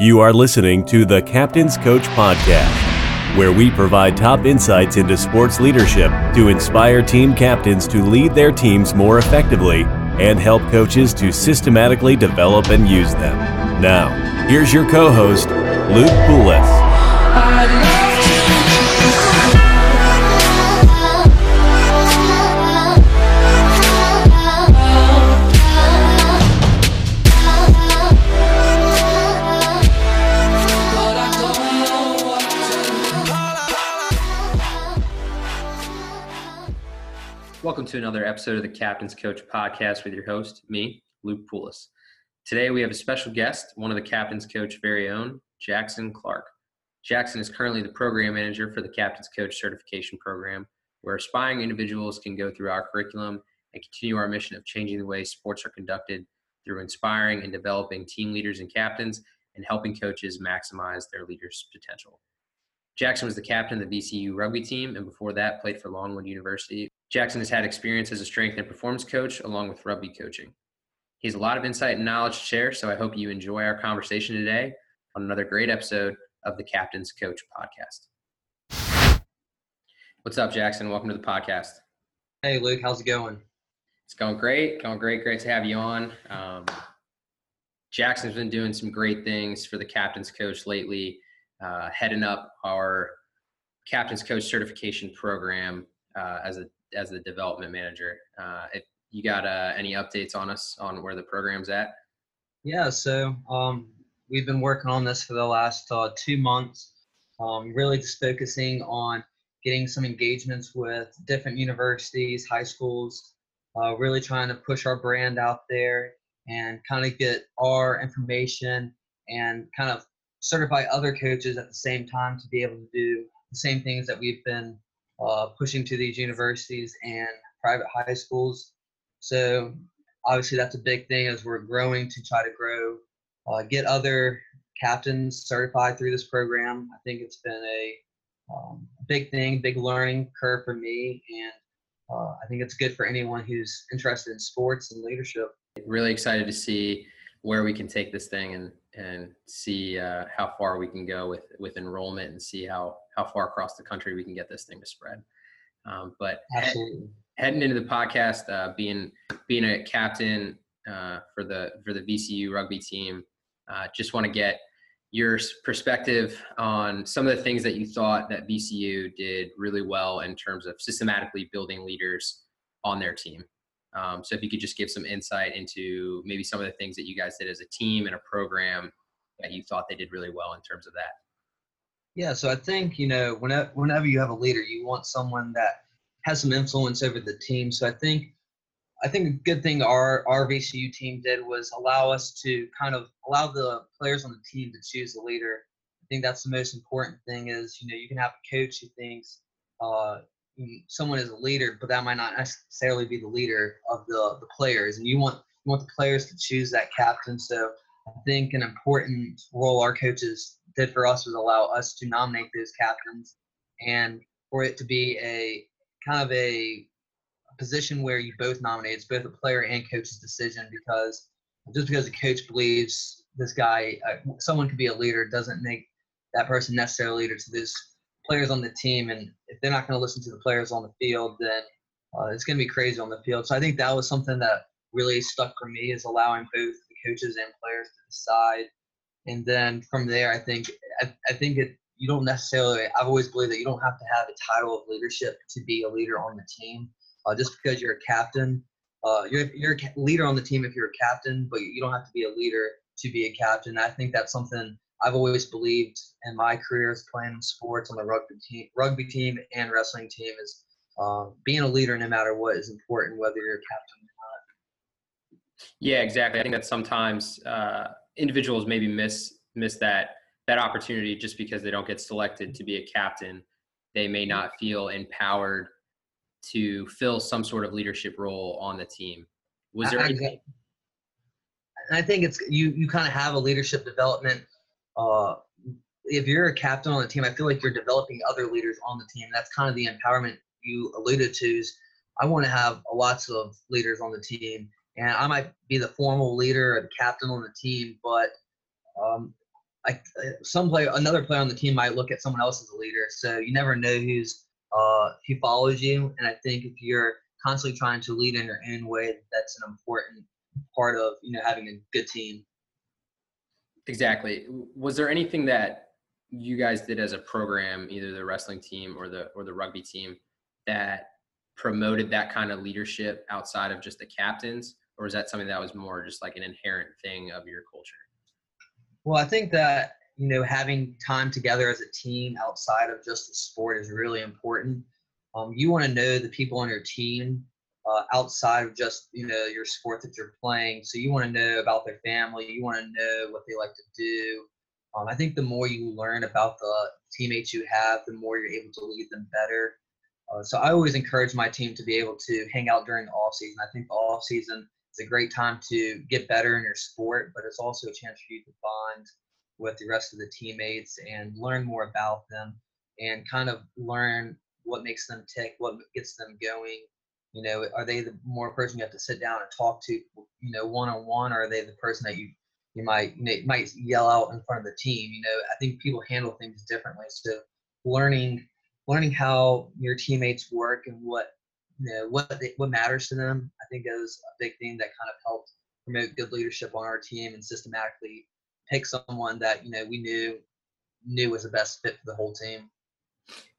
You are listening to the Captain's Coach Podcast, where we provide top insights into sports leadership to inspire team captains to lead their teams more effectively and help coaches to systematically develop and use them. Now, here's your co host, Luke Poulos. Another episode of the Captain's Coach podcast with your host, me, Luke Poulos. Today we have a special guest, one of the Captain's Coach very own, Jackson Clark. Jackson is currently the program manager for the Captain's Coach certification program, where aspiring individuals can go through our curriculum and continue our mission of changing the way sports are conducted through inspiring and developing team leaders and captains and helping coaches maximize their leaders' potential. Jackson was the captain of the VCU rugby team and before that played for Longwood University. Jackson has had experience as a strength and performance coach along with rugby coaching. He has a lot of insight and knowledge to share, so I hope you enjoy our conversation today on another great episode of the Captain's Coach podcast. What's up, Jackson? Welcome to the podcast. Hey, Luke, how's it going? It's going great. Going great. Great to have you on. Um, Jackson's been doing some great things for the Captain's Coach lately uh, heading up our captain's coach certification program uh, as a as the development manager. Uh, if you got uh, any updates on us on where the program's at? Yeah, so um, we've been working on this for the last uh, two months. Um, really just focusing on getting some engagements with different universities, high schools. Uh, really trying to push our brand out there and kind of get our information and kind of certify other coaches at the same time to be able to do the same things that we've been uh, pushing to these universities and private high schools. So obviously that's a big thing as we're growing to try to grow, uh, get other captains certified through this program. I think it's been a um, big thing, big learning curve for me, and uh, I think it's good for anyone who's interested in sports and leadership. Really excited to see where we can take this thing and and see uh, how far we can go with with enrollment and see how how far across the country we can get this thing to spread. Um, but head, heading into the podcast, uh, being being a captain uh, for the for the VCU rugby team, uh, just want to get your perspective on some of the things that you thought that VCU did really well in terms of systematically building leaders on their team. Um, so if you could just give some insight into maybe some of the things that you guys did as a team and a program that you thought they did really well in terms of that. Yeah, so I think you know whenever whenever you have a leader, you want someone that has some influence over the team. So I think I think a good thing our our VCU team did was allow us to kind of allow the players on the team to choose the leader. I think that's the most important thing. Is you know you can have a coach who thinks uh, someone is a leader, but that might not necessarily be the leader of the the players, and you want you want the players to choose that captain. So I think an important role our coaches did for us was allow us to nominate those captains, and for it to be a kind of a position where you both nominate. It's both a player and coach's decision because just because a coach believes this guy, uh, someone could be a leader, doesn't make that person necessarily a leader to this players on the team, and if they're not going to listen to the players on the field, then uh, it's going to be crazy on the field. So I think that was something that really stuck for me is allowing both the coaches and players to decide. And then from there, I think I, I think it you don't necessarily. I've always believed that you don't have to have a title of leadership to be a leader on the team. Uh, just because you're a captain, uh, you're you're a leader on the team if you're a captain, but you don't have to be a leader to be a captain. I think that's something I've always believed in my career as playing sports on the rugby team, rugby team and wrestling team is um, being a leader no matter what is important, whether you're a captain or not. Yeah, exactly. I think that sometimes uh, individuals maybe miss miss that that opportunity just because they don't get selected to be a captain. They may not feel empowered to fill some sort of leadership role on the team. Was there anything? I think it's you. You kind of have a leadership development uh, if you're a captain on the team, I feel like you're developing other leaders on the team. That's kind of the empowerment you alluded to. Is I want to have lots of leaders on the team, and I might be the formal leader or the captain on the team, but um, like some play another player on the team might look at someone else as a leader. So you never know who's uh, who follows you. And I think if you're constantly trying to lead in your own way, that's an important part of you know having a good team. Exactly. Was there anything that you guys did as a program, either the wrestling team or the or the rugby team, that promoted that kind of leadership outside of just the captains, or is that something that was more just like an inherent thing of your culture? Well, I think that you know having time together as a team outside of just the sport is really important. Um, you want to know the people on your team uh, outside of just you know your sport that you're playing. So you want to know about their family. You want to know what they like to do. Um, I think the more you learn about the teammates you have, the more you're able to lead them better. Uh, so I always encourage my team to be able to hang out during the off season. I think the off season is a great time to get better in your sport, but it's also a chance for you to bond with the rest of the teammates and learn more about them and kind of learn what makes them tick, what gets them going. You know, are they the more person you have to sit down and talk to, you know, one on one, or are they the person that you you might might yell out in front of the team? You know, I think people handle things differently. So learning learning how your teammates work and what you know what they, what matters to them, I think is a big thing that kind of helped promote good leadership on our team and systematically pick someone that you know we knew knew was the best fit for the whole team.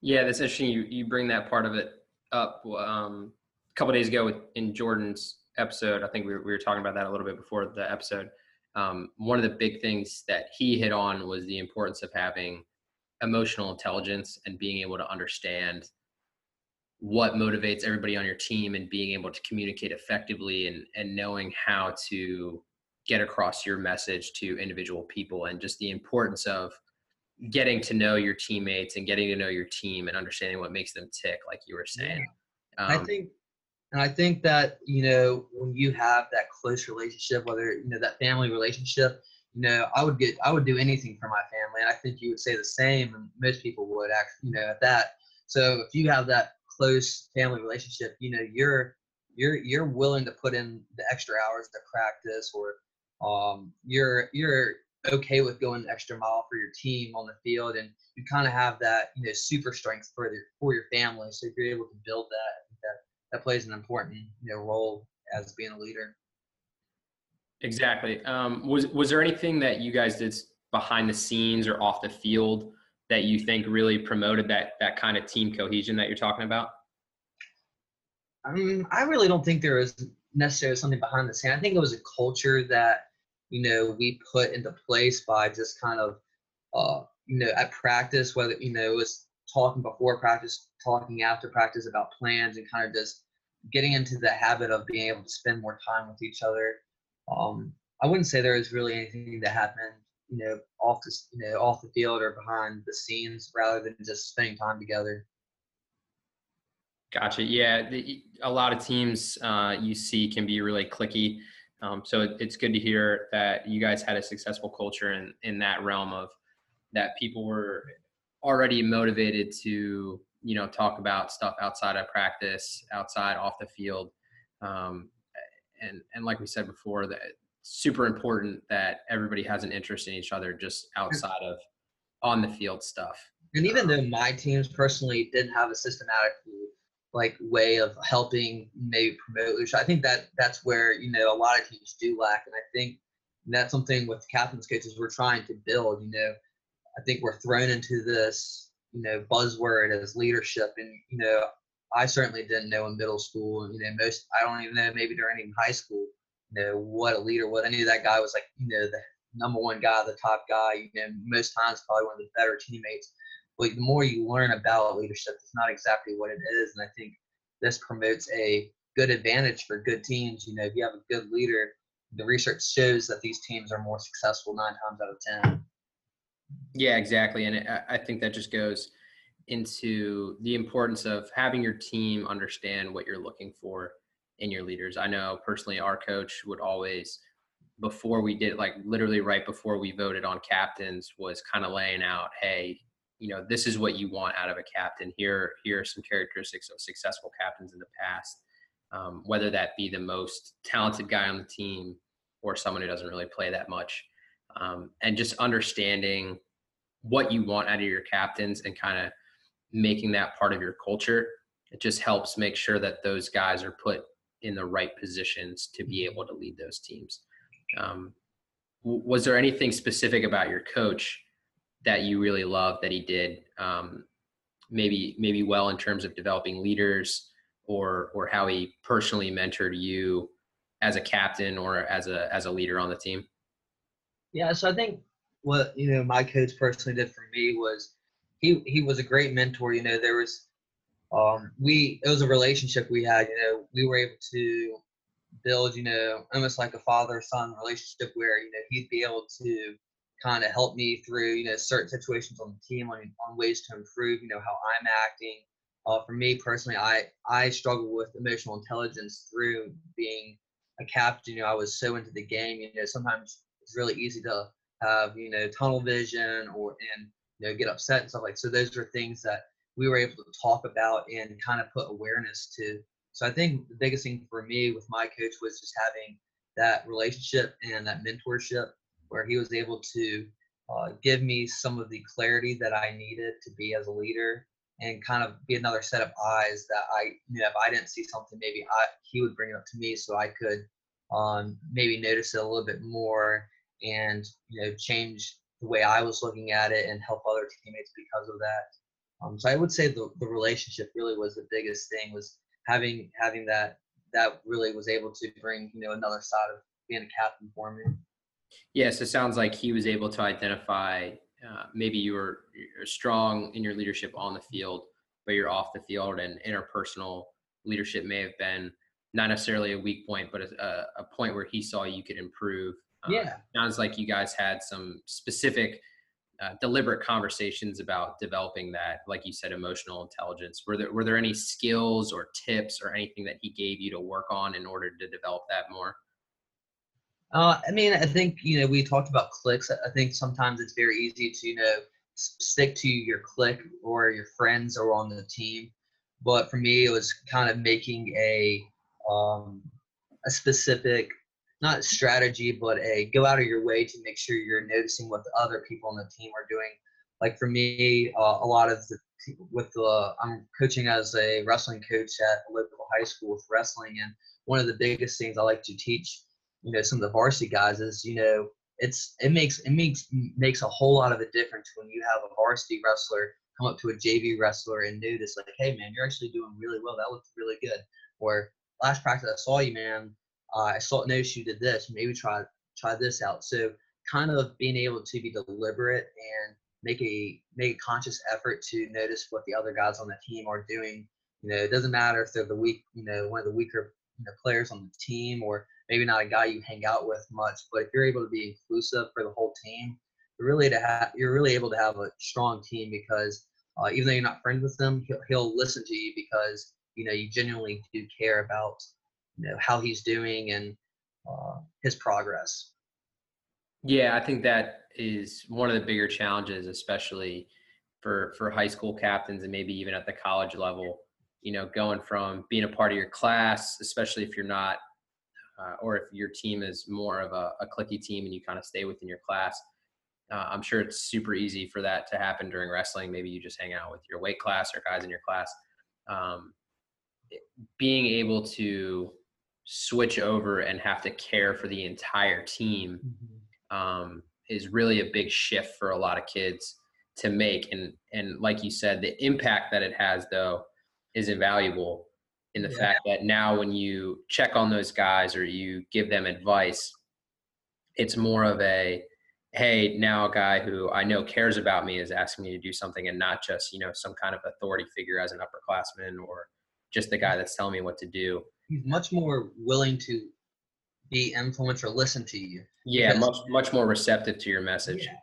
Yeah, that's interesting. You you bring that part of it up. Um, couple days ago with, in Jordan's episode, I think we were, we were talking about that a little bit before the episode. Um, one of the big things that he hit on was the importance of having emotional intelligence and being able to understand what motivates everybody on your team and being able to communicate effectively and, and knowing how to get across your message to individual people and just the importance of getting to know your teammates and getting to know your team and understanding what makes them tick like you were saying um, i think and i think that you know when you have that close relationship whether you know that family relationship you know i would get i would do anything for my family and i think you would say the same and most people would actually you know at that so if you have that close family relationship you know you're you're you're willing to put in the extra hours to practice or um, you're you're okay with going the extra mile for your team on the field, and you kind of have that you know super strength for your for your family. So if you're able to build that, that plays an important you know role as being a leader. Exactly. Um, was was there anything that you guys did behind the scenes or off the field that you think really promoted that that kind of team cohesion that you're talking about? I mean, I really don't think there was necessarily something behind the scene. I think it was a culture that you know, we put into place by just kind of, uh, you know, at practice, whether, you know, it was talking before practice, talking after practice about plans and kind of just getting into the habit of being able to spend more time with each other. Um, I wouldn't say there was really anything that happened, you know, off the, you know, off the field or behind the scenes rather than just spending time together. Gotcha. Yeah, the, a lot of teams uh, you see can be really clicky. Um, so it, it's good to hear that you guys had a successful culture in, in that realm of that people were already motivated to, you know, talk about stuff outside of practice, outside off the field. Um, and, and like we said before, that super important that everybody has an interest in each other just outside of on the field stuff. And even though my teams personally didn't have a systematic like way of helping maybe promote leadership. I think that that's where you know a lot of teams do lack, and I think that's something with captains coaches we're trying to build. You know, I think we're thrown into this you know buzzword as leadership, and you know I certainly didn't know in middle school, you know most I don't even know maybe during even high school, you know what a leader was. I knew that guy was like you know the number one guy, the top guy. You know most times probably one of the better teammates but the more you learn about leadership, it's not exactly what it is. And I think this promotes a good advantage for good teams. You know, if you have a good leader, the research shows that these teams are more successful nine times out of 10. Yeah, exactly. And I think that just goes into the importance of having your team understand what you're looking for in your leaders. I know personally, our coach would always, before we did, like literally right before we voted on captains, was kind of laying out, hey, you know this is what you want out of a captain here here are some characteristics of successful captains in the past um, whether that be the most talented guy on the team or someone who doesn't really play that much um, and just understanding what you want out of your captains and kind of making that part of your culture. It just helps make sure that those guys are put in the right positions to be able to lead those teams. Um, was there anything specific about your coach that you really loved that he did? Um, maybe maybe well in terms of developing leaders, or or how he personally mentored you as a captain or as a as a leader on the team. Yeah, so I think what you know my coach personally did for me was he he was a great mentor. You know, there was um we it was a relationship we had. You know, we were able to build you know almost like a father son relationship where you know he'd be able to kind of help me through you know certain situations on the team on, on ways to improve you know how i'm acting uh, for me personally i i struggle with emotional intelligence through being a captain you know i was so into the game you know sometimes really easy to have you know tunnel vision or and you know get upset and stuff like so those are things that we were able to talk about and kind of put awareness to. So i think the biggest thing for me with my coach was just having that relationship and that mentorship where he was able to uh, give me some of the clarity that i needed to be as a leader and kind of be another set of eyes that i you know if i didn't see something maybe i he would bring it up to me so i could um, maybe notice it a little bit more and you know change the way I was looking at it and help other teammates because of that. Um, so I would say the, the relationship really was the biggest thing was having having that that really was able to bring you know another side of being a captain for me. Yes, it sounds like he was able to identify uh, maybe you were you're strong in your leadership on the field, but you're off the field, and interpersonal leadership may have been not necessarily a weak point, but a, a point where he saw you could improve yeah. Sounds like you guys had some specific, uh, deliberate conversations about developing that, like you said, emotional intelligence. Were there were there any skills or tips or anything that he gave you to work on in order to develop that more? Uh, I mean, I think you know we talked about cliques. I think sometimes it's very easy to you know stick to your clique or your friends or on the team. But for me, it was kind of making a um, a specific not strategy, but a go out of your way to make sure you're noticing what the other people on the team are doing. Like for me, uh, a lot of the with the I'm coaching as a wrestling coach at a local high school with wrestling, and one of the biggest things I like to teach, you know, some of the varsity guys is, you know, it's it makes it makes makes a whole lot of a difference when you have a varsity wrestler come up to a JV wrestler and notice like, hey man, you're actually doing really well. That looks really good. Or last practice I saw you, man uh, I saw notice you did this. Maybe try try this out. So kind of being able to be deliberate and make a make a conscious effort to notice what the other guys on the team are doing. You know, it doesn't matter if they're the weak, you know, one of the weaker you know, players on the team, or maybe not a guy you hang out with much. But if you're able to be inclusive for the whole team, you're really to have you're really able to have a strong team because uh, even though you're not friends with them, he'll, he'll listen to you because you know you genuinely do care about you know how he's doing and uh, his progress. Yeah, I think that is one of the bigger challenges, especially for for high school captains and maybe even at the college level. You know, going from being a part of your class, especially if you're not, uh, or if your team is more of a, a clicky team and you kind of stay within your class. Uh, I'm sure it's super easy for that to happen during wrestling. Maybe you just hang out with your weight class or guys in your class. Um, being able to switch over and have to care for the entire team mm-hmm. um, is really a big shift for a lot of kids to make. And and like you said, the impact that it has though is invaluable in the yeah. fact that now when you check on those guys or you give them advice, it's more of a hey, now a guy who I know cares about me is asking me to do something and not just, you know, some kind of authority figure as an upperclassman or just the guy that's telling me what to do he's much more willing to be influenced or listen to you. Yeah, much much more receptive to your message. Yeah.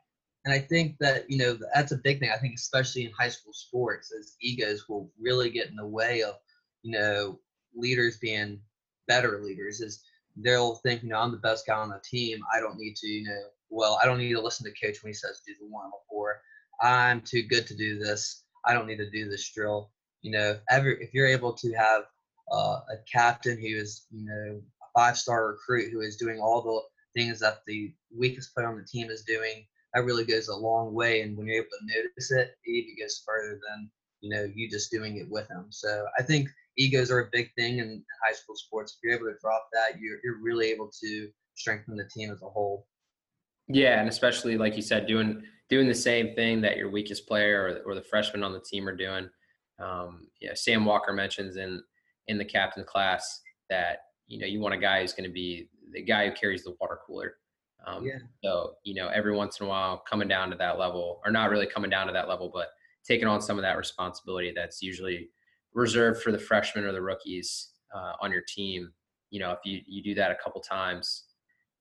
And I think that you know that's a big thing. I think especially in high school sports, as egos will really get in the way of you know leaders being better leaders. Is they'll think you know I'm the best guy on the team. I don't need to you know well I don't need to listen to coach when he says do the one or I'm too good to do this. I don't need to do this drill. You know, ever if you're able to have uh, a captain who is, you know, a five star recruit who is doing all the things that the weakest player on the team is doing, that really goes a long way. And when you're able to notice it, it even goes further than you know you just doing it with them. So I think egos are a big thing in high school sports. If you're able to drop that, you're you're really able to strengthen the team as a whole. Yeah, and especially like you said, doing doing the same thing that your weakest player or, or the freshman on the team are doing. Um, yeah, Sam Walker mentions in in the captain class that you know you want a guy who's going to be the guy who carries the water cooler. Um, yeah. So you know, every once in a while, coming down to that level, or not really coming down to that level, but taking on some of that responsibility that's usually reserved for the freshmen or the rookies uh, on your team. You know, if you you do that a couple times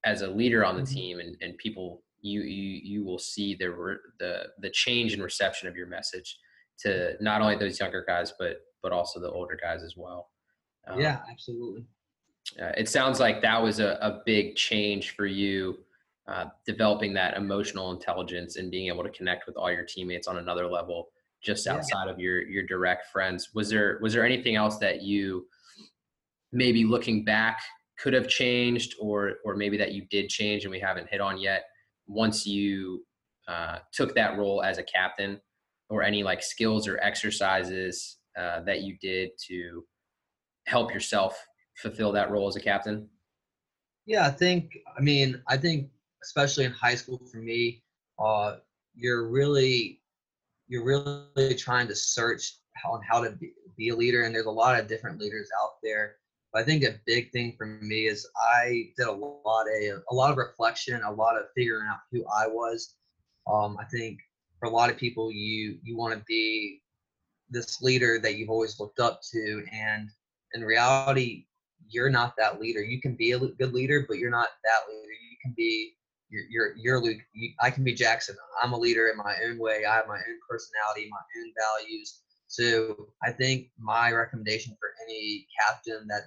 as a leader on the mm-hmm. team, and and people you you you will see the the the change in reception of your message to not only those younger guys, but but also the older guys as well. Um, yeah, absolutely. Uh, it sounds like that was a, a big change for you, uh, developing that emotional intelligence and being able to connect with all your teammates on another level, just outside yeah. of your your direct friends. Was there was there anything else that you maybe looking back could have changed, or or maybe that you did change and we haven't hit on yet? Once you uh, took that role as a captain, or any like skills or exercises uh, that you did to help yourself fulfill that role as a captain? Yeah, I think. I mean, I think especially in high school for me, uh, you're really you're really trying to search on how to be, a leader, and there's a lot of different leaders out there. But I think a big thing for me is I did a lot of a lot of reflection, a lot of figuring out who I was. Um, I think for a lot of people, you you want to be this leader that you've always looked up to, and in reality, you're not that leader. You can be a good leader, but you're not that leader. You can be you're you're, you're Luke. You, I can be Jackson. I'm a leader in my own way. I have my own personality, my own values. So I think my recommendation for any captain that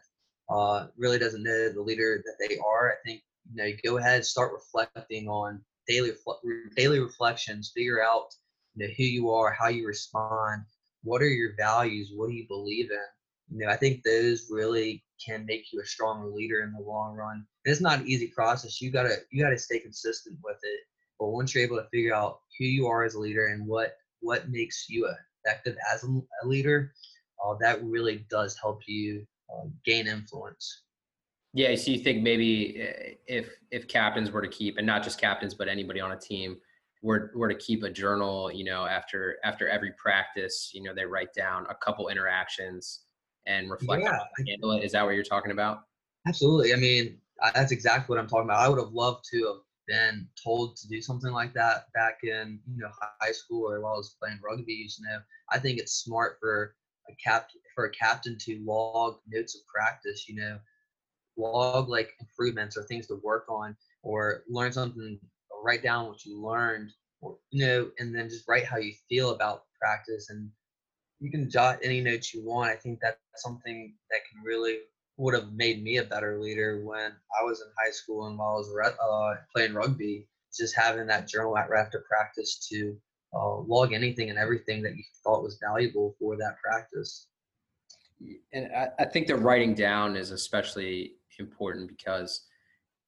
uh, really doesn't know the leader that they are, I think you know, go ahead, start reflecting on daily daily reflections. Figure out you know who you are, how you respond, what are your values, what do you believe in. You know, I think those really can make you a stronger leader in the long run. And it's not an easy process. You gotta you gotta stay consistent with it. But once you're able to figure out who you are as a leader and what what makes you effective as a, leader, uh, that really does help you uh, gain influence. Yeah, so you think maybe eh, if if captains were to keep, and not just captains, but anybody on a team were were to keep a journal, you know, after after every practice, you know, they write down a couple interactions and reflect yeah. on handle it. Is that what you're talking about? Absolutely. I mean, that's exactly what I'm talking about. I would have loved to have been told to do something like that back in you know high school or while I was playing rugby. You know, I think it's smart for a cap for a captain to log notes of practice. You know, log like improvements or things to work on or learn something or write down what you learned or you know and then just write how you feel about practice and you can jot any notes you want. I think that's something that can really would have made me a better leader when i was in high school and while i was uh, playing rugby. Just having that journal right after practice to uh, log anything and everything that you thought was valuable for that practice. And I, I think that writing down is especially important because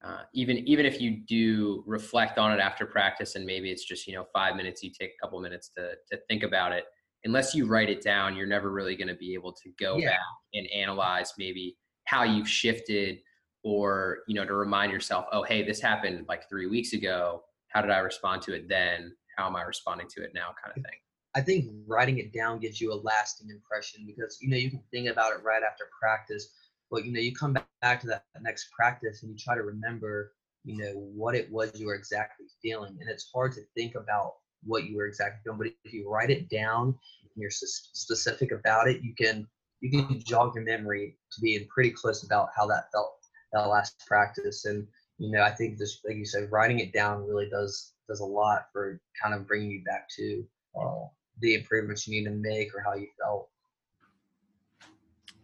uh, even even if you do reflect on it after practice and maybe it's just you know five minutes you take a couple minutes to to think about it unless you write it down you're never really going to be able to go yeah. back and analyze maybe how you've shifted or you know to remind yourself oh hey this happened like three weeks ago how did i respond to it then how am i responding to it now kind of thing i think writing it down gives you a lasting impression because you know you can think about it right after practice but you know, you come back to that next practice and you try to remember, you know, what it was you were exactly feeling. And it's hard to think about what you were exactly doing. But if you write it down and you're specific about it, you can you can jog your memory to being pretty close about how that felt that last practice. And you know, I think just like you said, writing it down really does does a lot for kind of bringing you back to uh, the improvements you need to make or how you felt.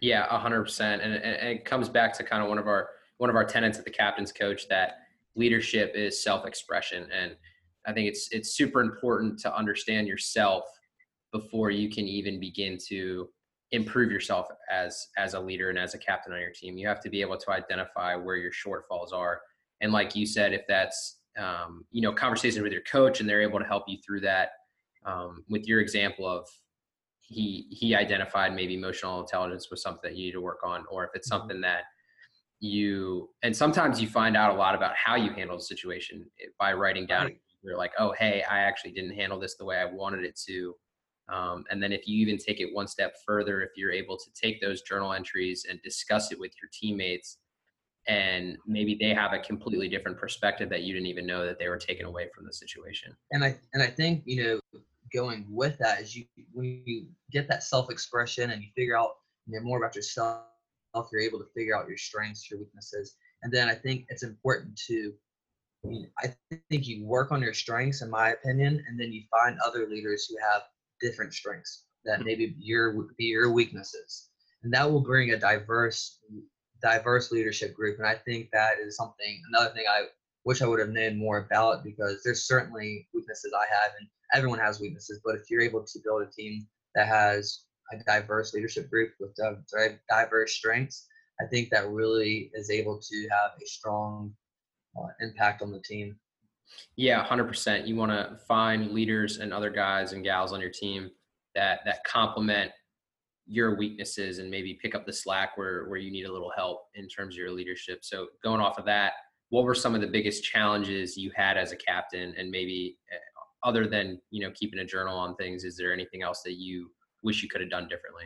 Yeah, a hundred percent, and it comes back to kind of one of our one of our tenets at the captain's coach that leadership is self-expression, and I think it's it's super important to understand yourself before you can even begin to improve yourself as as a leader and as a captain on your team. You have to be able to identify where your shortfalls are and like you said, if that's um, you know conversation with your coach and they're able to help you through that, um, with your example of he he identified maybe emotional intelligence was something that you need to work on, or if it's mm-hmm. something that you and sometimes you find out a lot about how you handle the situation by writing down. You're like, oh hey, I actually didn't handle this the way I wanted it to. Um, and then if you even take it one step further, if you're able to take those journal entries and discuss it with your teammates, and maybe they have a completely different perspective that you didn't even know that they were taken away from the situation. And I and I think you know going with that is you when you get that self expression and you figure out you know more about yourself, you're able to figure out your strengths, your weaknesses, and then I think it's important to I think you work on your strengths, in my opinion, and then you find other leaders who have different strengths that hmm. maybe your be your weaknesses, and that will bring a diverse diverse leadership group. And I think that is something another thing I wish I would have known more about because there's certainly weaknesses I have, and everyone has weaknesses. But if you're able to build a team that has a diverse leadership group with diverse strengths, I think that really is able to have a strong uh, impact on the team. Yeah, hundred percent. You want to find leaders and other guys and gals on your team that that complement your weaknesses and maybe pick up the slack where where you need a little help in terms of your leadership. So going off of that, what were some of the biggest challenges you had as a captain and maybe eh, other than, you know, keeping a journal on things, is there anything else that you wish you could have done differently?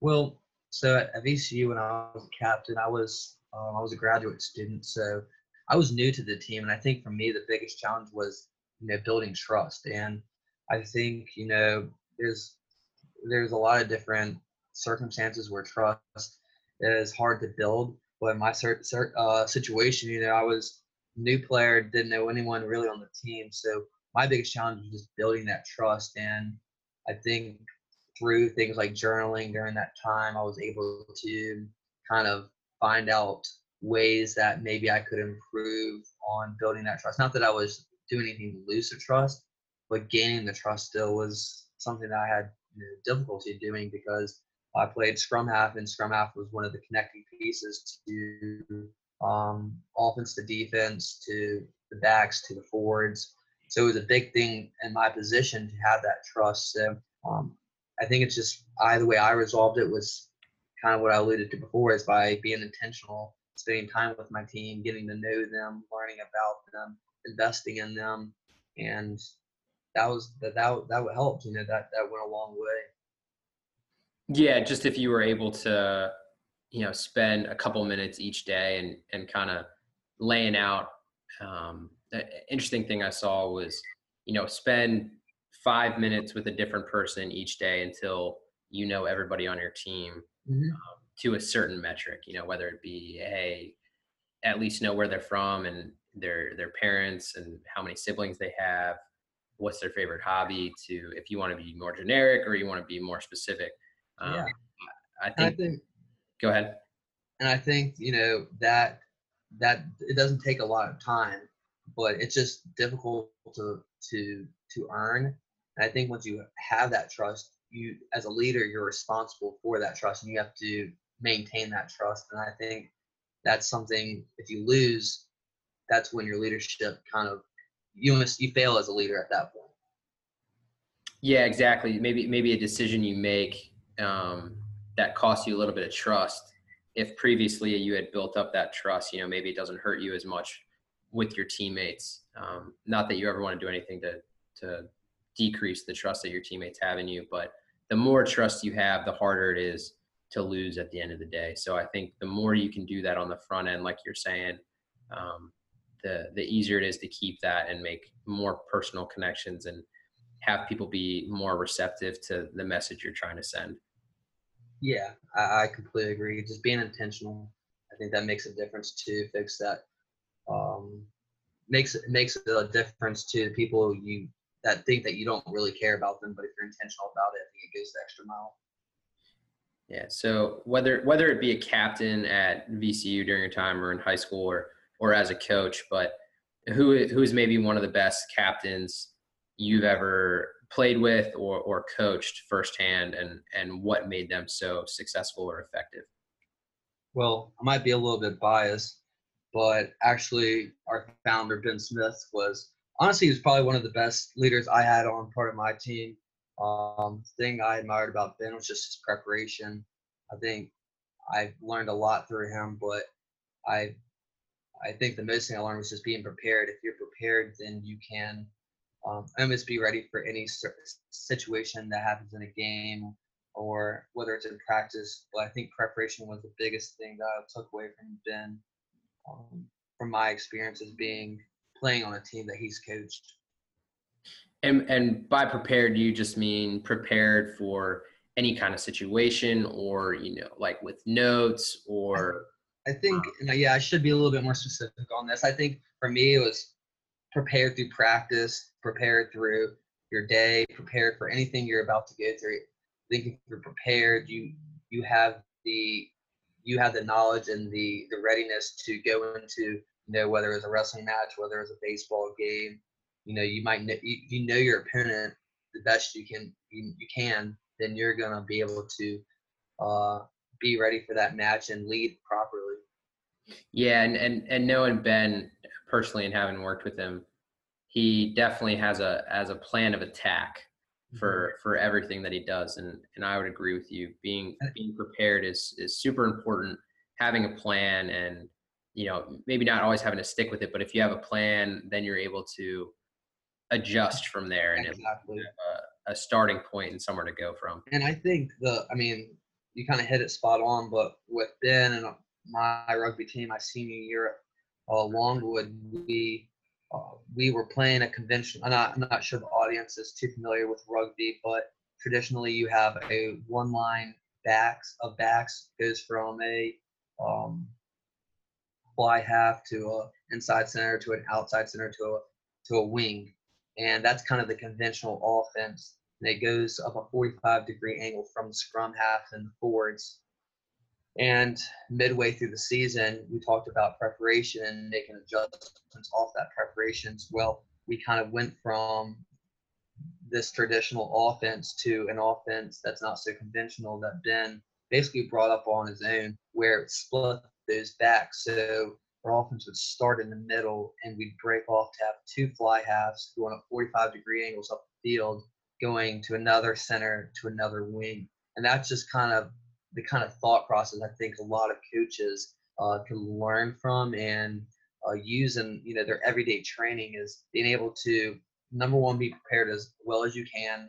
Well, so at VCU when I was a captain, I was um, I was a graduate student, so I was new to the team, and I think for me the biggest challenge was you know building trust. And I think you know there's there's a lot of different circumstances where trust is hard to build. But in my cert, cert, uh, situation, you know, I was new player, didn't know anyone really on the team, so my biggest challenge was just building that trust. And I think through things like journaling during that time, I was able to kind of find out ways that maybe I could improve on building that trust. Not that I was doing anything to lose the trust, but gaining the trust still was something that I had you know, difficulty doing because I played scrum half, and scrum half was one of the connecting pieces to um, offense to defense to the backs to the forwards. So it was a big thing in my position to have that trust. So um, I think it's just I the way I resolved it was kind of what I alluded to before is by being intentional spending time with my team, getting to know them, learning about them, investing in them, and that was that that that would help. You know that that went a long way. Yeah, just if you were able to, you know, spend a couple minutes each day and and kind of laying out. Um, interesting thing I saw was, you know, spend five minutes with a different person each day until you know everybody on your team. Mm-hmm. Um, to a certain metric, you know, whether it be, hey, at least know where they're from and their their parents and how many siblings they have, what's their favorite hobby, to if you want to be more generic or you want to be more specific. Um, yeah. I think, I think. Go ahead. And I think you know that that it doesn't take a lot of time, but it's just difficult to to to earn. And I think once you have that trust, you as a leader, you're responsible for that trust, and you have to maintain that trust. And I think that's something if you lose, that's when your leadership kind of you must you fail as a leader at that point. Yeah, exactly. Maybe maybe a decision you make um, that costs you a little bit of trust. If previously you had built up that trust, you know maybe it doesn't hurt you as much with your teammates. Um, not that you ever want to do anything to to decrease the trust that your teammates have in you, but the more trust you have, the harder it is to lose at the end of the day. So I think the more you can do that on the front end, like you're saying, um, the the easier it is to keep that and make more personal connections and have people be more receptive to the message you're trying to send. Yeah, I, I completely agree. Just being intentional, I think that makes a difference too. Fix that. Um, makes makes a difference to people you that think that you don't really care about them, but if you're intentional about it, I think it goes the extra mile. Yeah. So whether whether it be a captain at VCU during your time or in high school or or as a coach, but who who's maybe one of the best captains you've ever played with or, or coached firsthand and and what made them so successful or effective? Well, I might be a little bit biased, but actually, our founder Ben Smith was honestly he was probably one of the best leaders I had on part of my team. Um, thing I admired about Ben was just his preparation. I think I've learned a lot through him, but I I think the most thing I learned was just being prepared. If you're prepared, then you can um, almost be ready for any situation that happens in a game or whether it's in practice. But I think preparation was the biggest thing that I took away from Ben, um, from my experiences being playing on a team that he's coached. And and by prepared, you just mean prepared for any kind of situation, or you know, like with notes, or. I think, um, yeah, I should be a little bit more specific on this. I think for me, it was prepared through practice, prepared through your day, prepared for anything you're about to go through. I think if you're prepared, you you have the you have the knowledge and the the readiness to go into you know whether it's a wrestling match, whether it's a baseball game. You know, you might know you, you know your opponent the best you can you, you can. Then you're gonna be able to uh, be ready for that match and lead properly. Yeah, and and and knowing Ben personally and having worked with him, he definitely has a as a plan of attack for mm-hmm. for everything that he does and and I would agree with you being being prepared is is super important having a plan and you know maybe not always having to stick with it but if you have a plan then you're able to adjust from there and exactly. a, a starting point and somewhere to go from and I think the I mean you kind of hit it spot on but with Ben and my rugby team my senior year at uh, Longwood we uh, we were playing a convention. I'm not, I'm not sure the audience is too familiar with rugby, but traditionally you have a one line backs of backs goes from a um, fly half to a inside center to an outside center to a to a wing, and that's kind of the conventional offense. And it goes up a 45 degree angle from the scrum half and the forwards and midway through the season, we talked about preparation and making adjustments off that preparations. Well, we kind of went from this traditional offense to an offense that's not so conventional that Ben basically brought up on his own, where it split those backs. So our offense would start in the middle and we'd break off to have two fly halves going at 45 degree angles up the field, going to another center to another wing. And that's just kind of the kind of thought process I think a lot of coaches uh, can learn from and uh, use in you know their everyday training is being able to number one be prepared as well as you can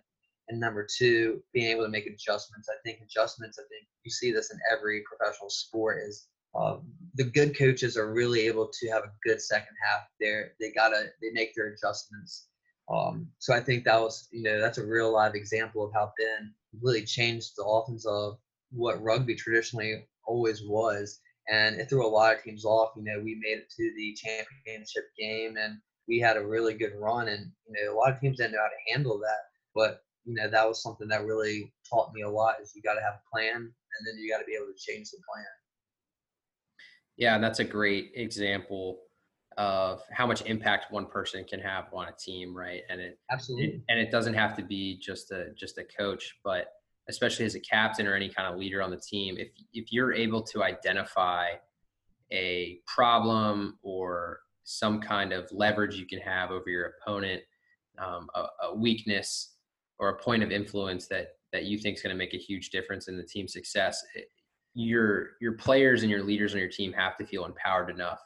and number two being able to make adjustments i think adjustments i think you see this in every professional sport is uh, the good coaches are really able to have a good second half there they gotta they make their adjustments um, so i think that was you know that's a real live example of how ben really changed the offense of what rugby traditionally always was. And it threw a lot of teams off. You know, we made it to the championship game and we had a really good run. And, you know, a lot of teams didn't know how to handle that. But, you know, that was something that really taught me a lot is you got to have a plan and then you got to be able to change the plan. Yeah, and that's a great example of how much impact one person can have on a team, right? And it absolutely it, and it doesn't have to be just a just a coach, but especially as a captain or any kind of leader on the team, if if you're able to identify a problem or some kind of leverage you can have over your opponent, um, a, a, weakness or a point of influence that that you think is going to make a huge difference in the team's success, it, your your players and your leaders on your team have to feel empowered enough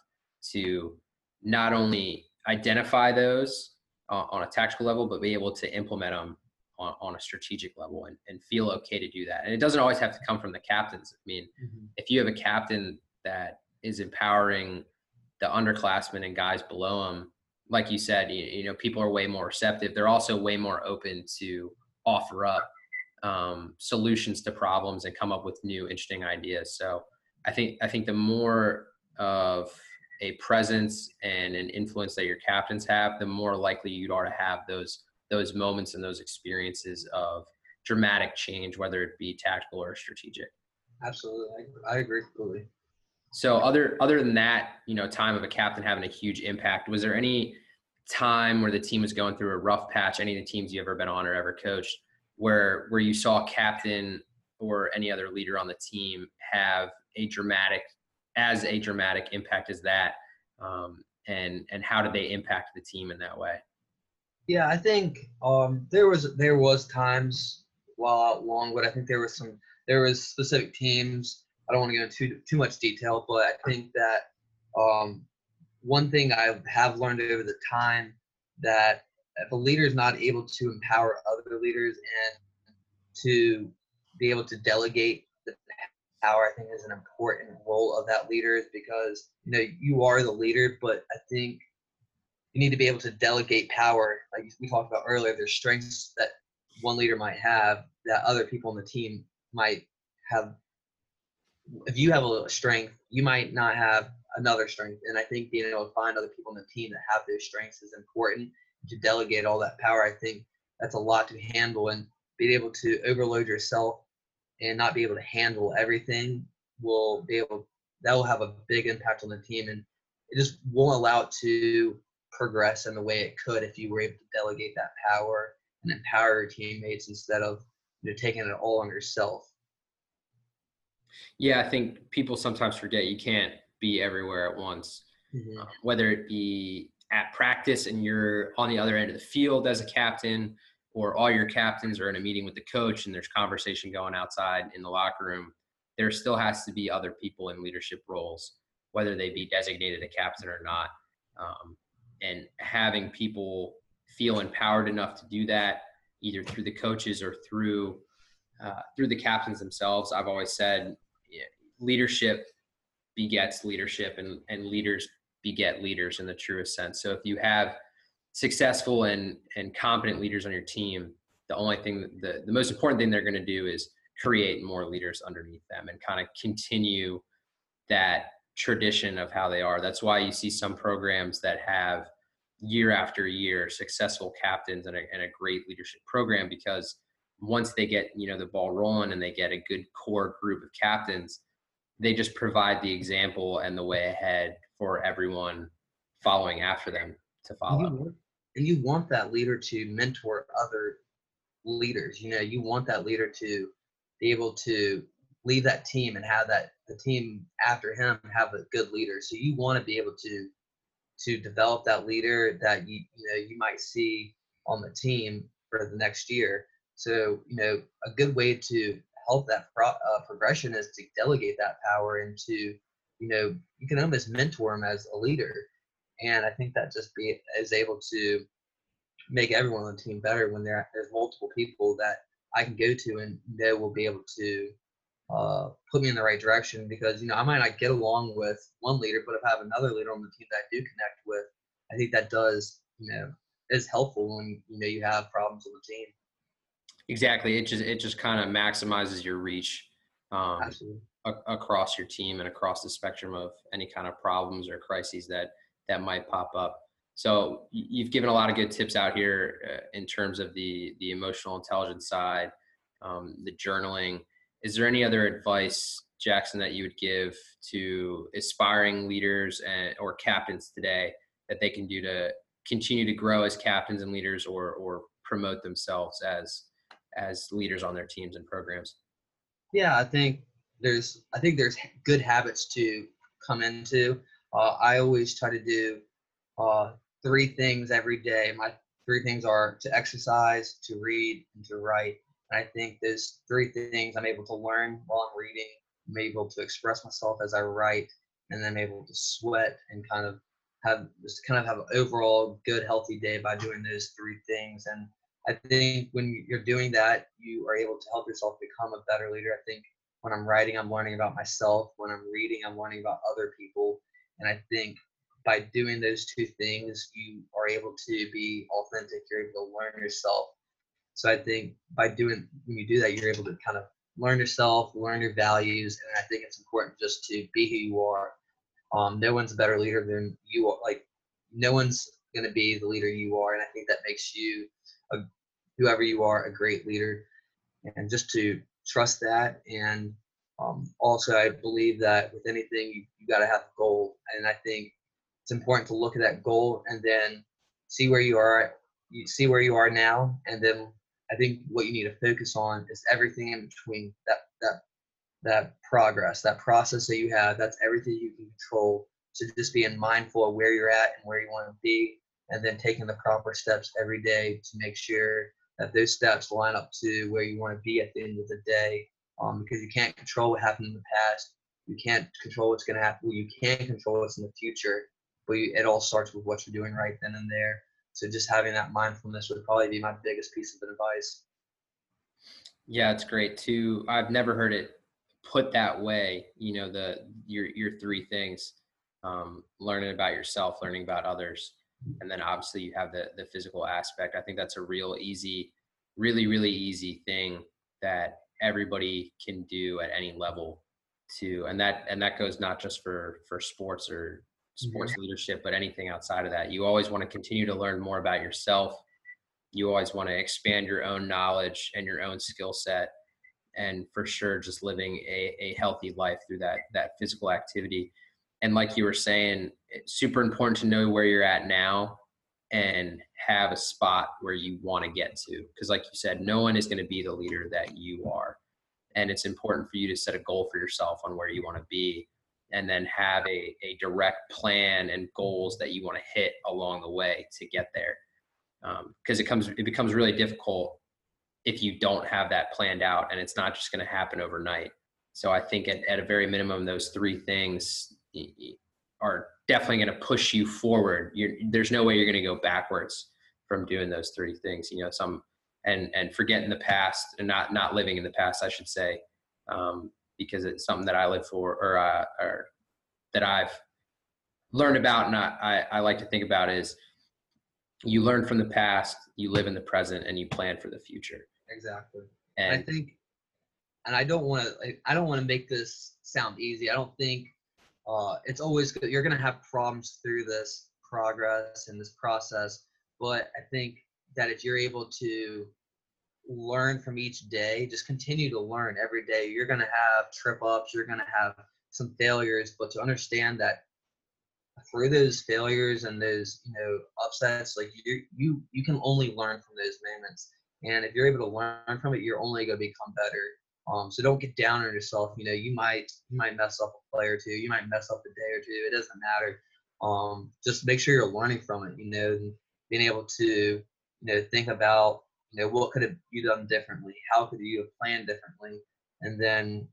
to not only identify those uh, on a tactical level, but be able to implement them on, on a strategic level and, and feel okay to do that. And it doesn't always have to come from the captains. I mean, mm-hmm. if you have a captain that is empowering the underclassmen and guys below them, like you said, you, you know, people are way more receptive. They're also way more open to offer up um, solutions to problems and come up with new interesting ideas. So I think I think the more of a presence and an influence that your captains have, the more likely you are to have those those moments and those experiences of dramatic change, whether it be tactical or strategic. Absolutely, I agree completely. So, other other than that, you know, time of a captain having a huge impact. Was there any time where the team was going through a rough patch? Any of the teams you ever been on or ever coached, where where you saw captain or any other leader on the team have a dramatic, as a dramatic impact as that, um, and and how did they impact the team in that way? Yeah, I think um, there was there was times while out but I think there was some there was specific teams. I don't want to go into too too much detail, but I think that um, one thing I have learned over the time that if a leader is not able to empower other leaders and to be able to delegate the power, I think is an important role of that leader because you know you are the leader, but I think you need to be able to delegate power. Like we talked about earlier, there's strengths that one leader might have that other people on the team might have. If you have a strength, you might not have another strength. And I think being able to find other people on the team that have those strengths is important to delegate all that power. I think that's a lot to handle and being able to overload yourself and not be able to handle everything will be able that will have a big impact on the team and it just won't allow it to progress in the way it could if you were able to delegate that power and empower your teammates instead of you know taking it all on yourself. Yeah, I think people sometimes forget you can't be everywhere at once. Mm-hmm. Uh, whether it be at practice and you're on the other end of the field as a captain, or all your captains are in a meeting with the coach and there's conversation going outside in the locker room, there still has to be other people in leadership roles, whether they be designated a captain or not. Um, and having people feel empowered enough to do that, either through the coaches or through uh, through the captains themselves. I've always said leadership begets leadership and, and leaders beget leaders in the truest sense. So if you have successful and, and competent leaders on your team, the only thing, the, the most important thing they're going to do is create more leaders underneath them and kind of continue that tradition of how they are. That's why you see some programs that have year after year successful captains and a, and a great leadership program because once they get you know the ball rolling and they get a good core group of captains they just provide the example and the way ahead for everyone following after them to follow. And you, want, and you want that leader to mentor other leaders. You know, you want that leader to be able to lead that team and have that the team after him have a good leader. So you want to be able to to develop that leader that you you know you might see on the team for the next year. So you know a good way to help that pro, uh, progression is to delegate that power and to, you know, you can almost mentor them as a leader. And I think that just be is able to make everyone on the team better when there there's multiple people that I can go to and they will be able to uh, put me in the right direction because you know I might not get along with one leader, but if I have another leader on the team that I do connect with, I think that does you know is helpful when you know you have problems on the team. Exactly. It just it just kind of maximizes your reach um, a, across your team and across the spectrum of any kind of problems or crises that that might pop up. So you've given a lot of good tips out here uh, in terms of the the emotional intelligence side, um, the journaling. Is there any other advice, Jackson, that you would give to aspiring leaders and or captains today that they can do to continue to grow as captains and leaders or or promote themselves as as leaders on their teams and programs? Yeah, I think there's I think there's good habits to come into. Uh, I always try to do uh, three things every day. My three things are to exercise, to read, and to write. And I think those three things I'm able to learn while I'm reading. I'm able to express myself as I write, and then I'm able to sweat and kind of have just kind of have an overall good, healthy day by doing those three things. And I think when you're doing that, you are able to help yourself become a better leader. I think when I'm writing, I'm learning about myself. When I'm reading, I'm learning about other people. And I think by doing those two things, you are able to be authentic. You're able to learn yourself. So I think by doing, when you do that, you're able to kind of learn yourself, learn your values. And I think it's important just to be who you are. Um, no one's a better leader than you are. Like, no one's going to be the leader you are. And I think that makes you a, whoever you are, a great leader, and just to trust that. And um, also, I believe that with anything, you, you got to have a goal, and I think it's important to look at that goal and then see where you are. You see where you are now, and then I think what you need to focus on is everything in between that that that progress, that process that you have. That's everything you can control So just being mindful of where you're at and where you want to be, and then taking the proper steps every day to make sure that those steps line up to where you want to be at the end of the day. Um, because you can't control what happened in the past. You can't control what's going to happen. Well, you can control what's in the future, but you, it all starts with what you're doing right then and there. So just having that mindfulness would probably be my biggest piece of advice. Yeah, it's great too. I've never heard it put that way. You know, the your your three things: um, learning about yourself, learning about others, and then obviously you have the the physical aspect. I think that's a real easy, really really easy thing that everybody can do at any level to and that and that goes not just for for sports or sports mm-hmm. leadership but anything outside of that you always want to continue to learn more about yourself you always want to expand your own knowledge and your own skill set and for sure just living a, a healthy life through that that physical activity and like you were saying it's super important to know where you're at now and have a spot where you want to get to because like you said no one is going to be the leader that you are. And it's important for you to set a goal for yourself on where you want to be and then have a, a direct plan and goals that you want to hit along the way to get there. Because um, it comes it becomes really difficult if you don't have that planned out and it's not just going to happen overnight. So i think at, at a very minimum those three things are definitely going to push you forward you're, there's no way you're going to go backwards from doing those three things you know some and and forgetting the past and not not living in the past i should say um, because it's something that i live for or, uh, or that i've learned about and I, I, I like to think about is you learn from the past, you live in the present, and you plan for the future. Exactly. And I think, and I don't want to, I don't want to make this sound easy. I don't think uh, it's always good. You're going to have problems through this progress and this process, but I think that if you're able to learn from each day, just continue to learn every day. You're going to have trip ups, you're going to have some failures, but to understand that through those failures and those you know upsets like you you you can only learn from those moments and if you're able to learn from it you're only going to become better um so don't get down on yourself you know you might you might mess up a play or two you might mess up a day or two it doesn't matter um just make sure you're learning from it you know being able to you know think about you know what could have you done differently how could you have planned differently and then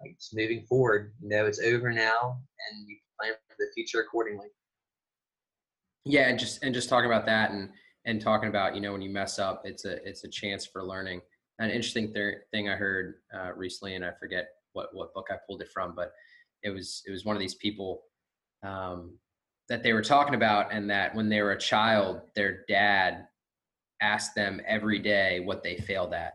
like just moving forward you know it's over now and you plan for the future accordingly. Yeah, and just and just talking about that and and talking about you know when you mess up, it's a it's a chance for learning. An interesting th- thing I heard uh, recently, and I forget what what book I pulled it from, but it was it was one of these people um, that they were talking about, and that when they were a child, their dad asked them every day what they failed at.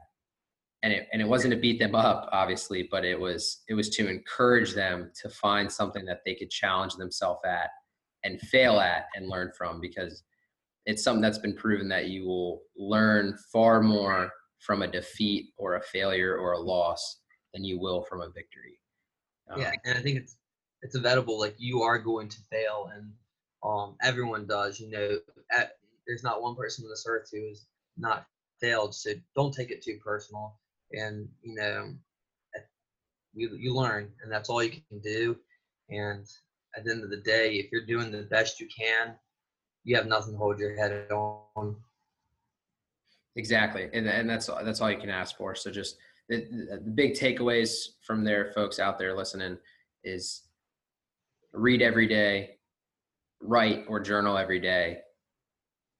And it and it wasn't to beat them up obviously but it was it was to encourage them to find something that they could challenge themselves at and fail at and learn from because it's something that's been proven that you will learn far more from a defeat or a failure or a loss than you will from a victory. Um, yeah and i think it's it's inevitable like you are going to fail and um everyone does you know at, there's not one person on this earth who has not failed so don't take it too personal. And you know you, you learn and that's all you can do. And at the end of the day if you're doing the best you can you have nothing to hold your head on exactly and, and that's that's all you can ask for so just the, the big takeaways from there folks out there listening is read every day write or journal every day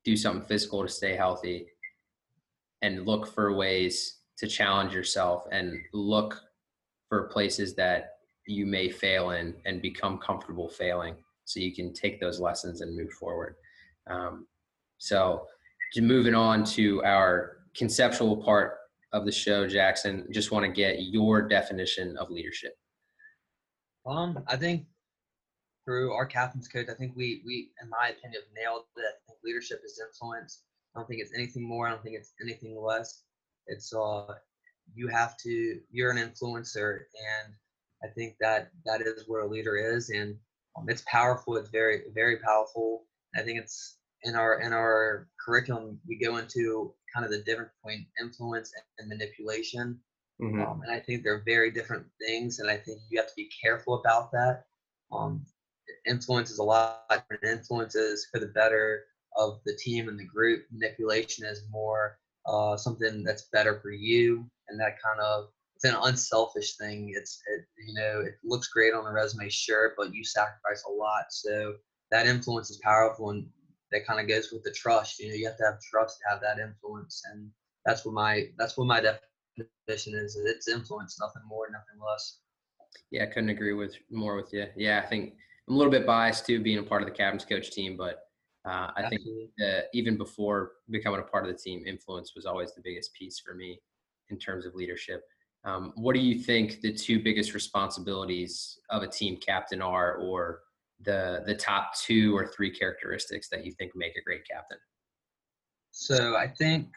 do something physical to stay healthy and look for ways to challenge yourself and look for places that you may fail in and become comfortable failing so you can take those lessons and move forward. Um, so, moving on to our conceptual part of the show, Jackson, just want to get your definition of leadership. Um, I think through our captain's coach, I think we, we, in my opinion, have nailed it. I think leadership is influence. I don't think it's anything more. I don't think it's anything less. It's uh, you have to. You're an influencer, and I think that that is where a leader is, and um, it's powerful. It's very very powerful. I think it's in our in our curriculum we go into kind of the difference between influence and manipulation. Mm-hmm. Um, and I think they're very different things, and I think you have to be careful about that. Um, influence is a lot different. Influences for the better of the team and the group. Manipulation is more uh, something that's better for you, and that kind of it's an unselfish thing. It's it, you know it looks great on a resume, sure, but you sacrifice a lot. So that influence is powerful, and that kind of goes with the trust. You know, you have to have trust to have that influence, and that's what my that's what my definition is. It's influence, nothing more, nothing less. Yeah, I couldn't agree with more with you. Yeah, I think I'm a little bit biased too, being a part of the captain's coach team, but uh, I think even before becoming a part of the team, influence was always the biggest piece for me in terms of leadership. Um, what do you think the two biggest responsibilities of a team captain are, or the the top two or three characteristics that you think make a great captain? So I think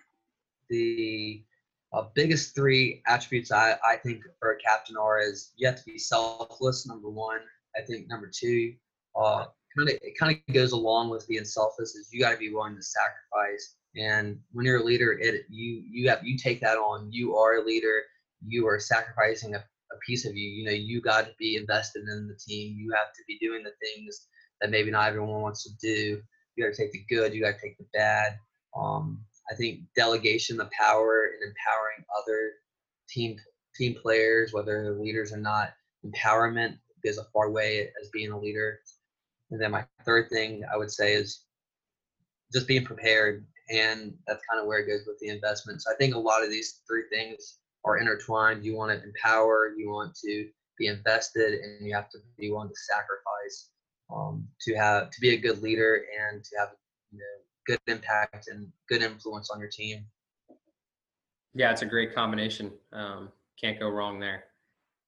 the uh, biggest three attributes I, I think for a captain are is you have to be selfless. Number one, I think number two, uh, kind of it kind of goes along with being selfless is you got to be willing to sacrifice. And when you're a leader, it you you have you take that on. You are a leader. You are sacrificing a, a piece of you. You know, you got to be invested in the team. You have to be doing the things that maybe not everyone wants to do. You got to take the good. You got to take the bad. Um, I think delegation, the power, and empowering other team team players, whether they're leaders or not, empowerment goes a far way as being a leader. And then my third thing I would say is just being prepared, and that's kind of where it goes with the investment. So I think a lot of these three things are intertwined. You want to empower, you want to be invested, and you have to be willing to sacrifice um, to have to be a good leader and to have you know, good impact and good influence on your team. Yeah, it's a great combination. Um, can't go wrong there.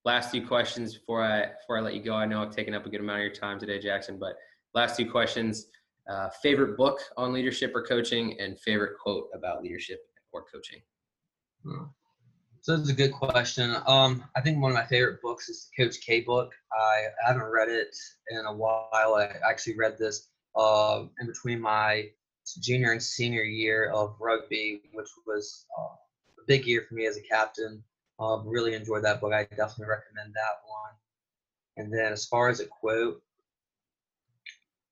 Last two questions before I before I let you go. I know I've taken up a good amount of your time today, Jackson. But last two questions: uh, favorite book on leadership or coaching, and favorite quote about leadership or coaching. Hmm. So that's a good question. Um, I think one of my favorite books is the Coach K book. I haven't read it in a while. I actually read this uh, in between my junior and senior year of rugby, which was uh, a big year for me as a captain. Uh, really enjoyed that book. I definitely recommend that one. And then as far as a quote,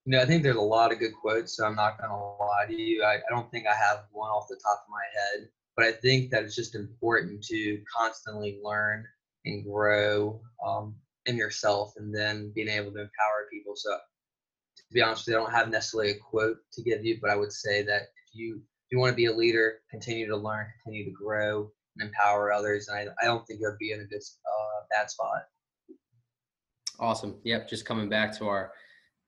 you know, I think there's a lot of good quotes, so I'm not going to lie to you. I, I don't think I have one off the top of my head, but I think that it's just important to constantly learn and grow um, in yourself and then being able to empower people. So to be honest with you, I don't have necessarily a quote to give you, but I would say that if you if you want to be a leader, continue to learn, continue to grow, and empower others. And I, I don't think you'll be in a good uh, bad spot. Awesome. Yep. Just coming back to our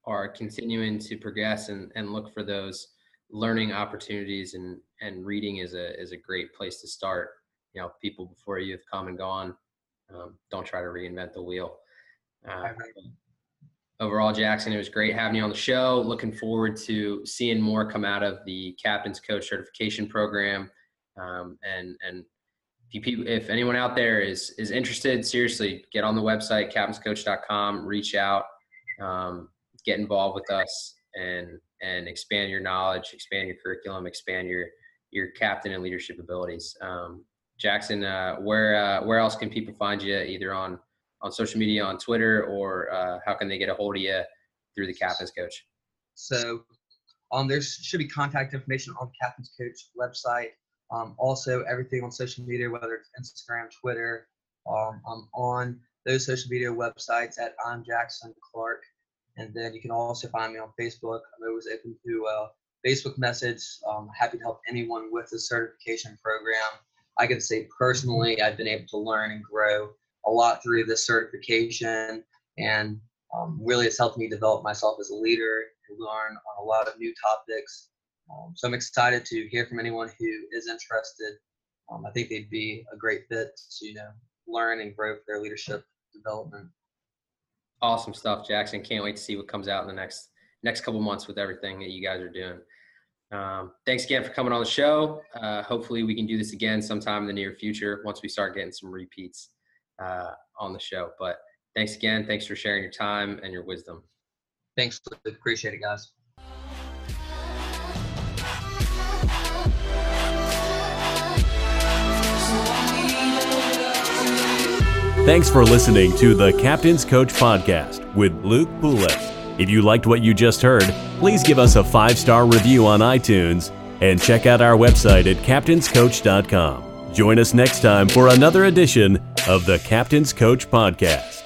our continuing to progress and, and look for those learning opportunities and and reading is a is a great place to start. You know, people before you have come and gone. Um, don't try to reinvent the wheel. Uh, overall, Jackson, it was great having you on the show. Looking forward to seeing more come out of the captain's coach certification program. Um, and and if, you, if anyone out there is is interested, seriously, get on the website captainscoach.com, reach out, um, get involved with us, and and expand your knowledge, expand your curriculum, expand your your captain and leadership abilities. Um, Jackson, uh, where uh, where else can people find you? Either on on social media, on Twitter, or uh, how can they get a hold of you through the Captain's Coach? So um, there should be contact information on the Captain's Coach website. Um, also, everything on social media, whether it's Instagram, Twitter, um, I'm on those social media websites at I'm Jackson Clark. And then you can also find me on Facebook. I'm always open to a Facebook message. I'm happy to help anyone with the certification program. I can say personally, I've been able to learn and grow a lot through this certification, and um, really it's helped me develop myself as a leader and learn on a lot of new topics. Um, so I'm excited to hear from anyone who is interested. Um, I think they'd be a great fit to you know learn and grow for their leadership development. Awesome stuff, Jackson. Can't wait to see what comes out in the next next couple months with everything that you guys are doing. Um, thanks again for coming on the show. Uh, hopefully, we can do this again sometime in the near future once we start getting some repeats uh, on the show. But thanks again. Thanks for sharing your time and your wisdom. Thanks. Appreciate it, guys. Thanks for listening to the Captain's Coach Podcast with Luke Poulos. If you liked what you just heard, please give us a five star review on iTunes and check out our website at captainscoach.com. Join us next time for another edition of the Captain's Coach Podcast.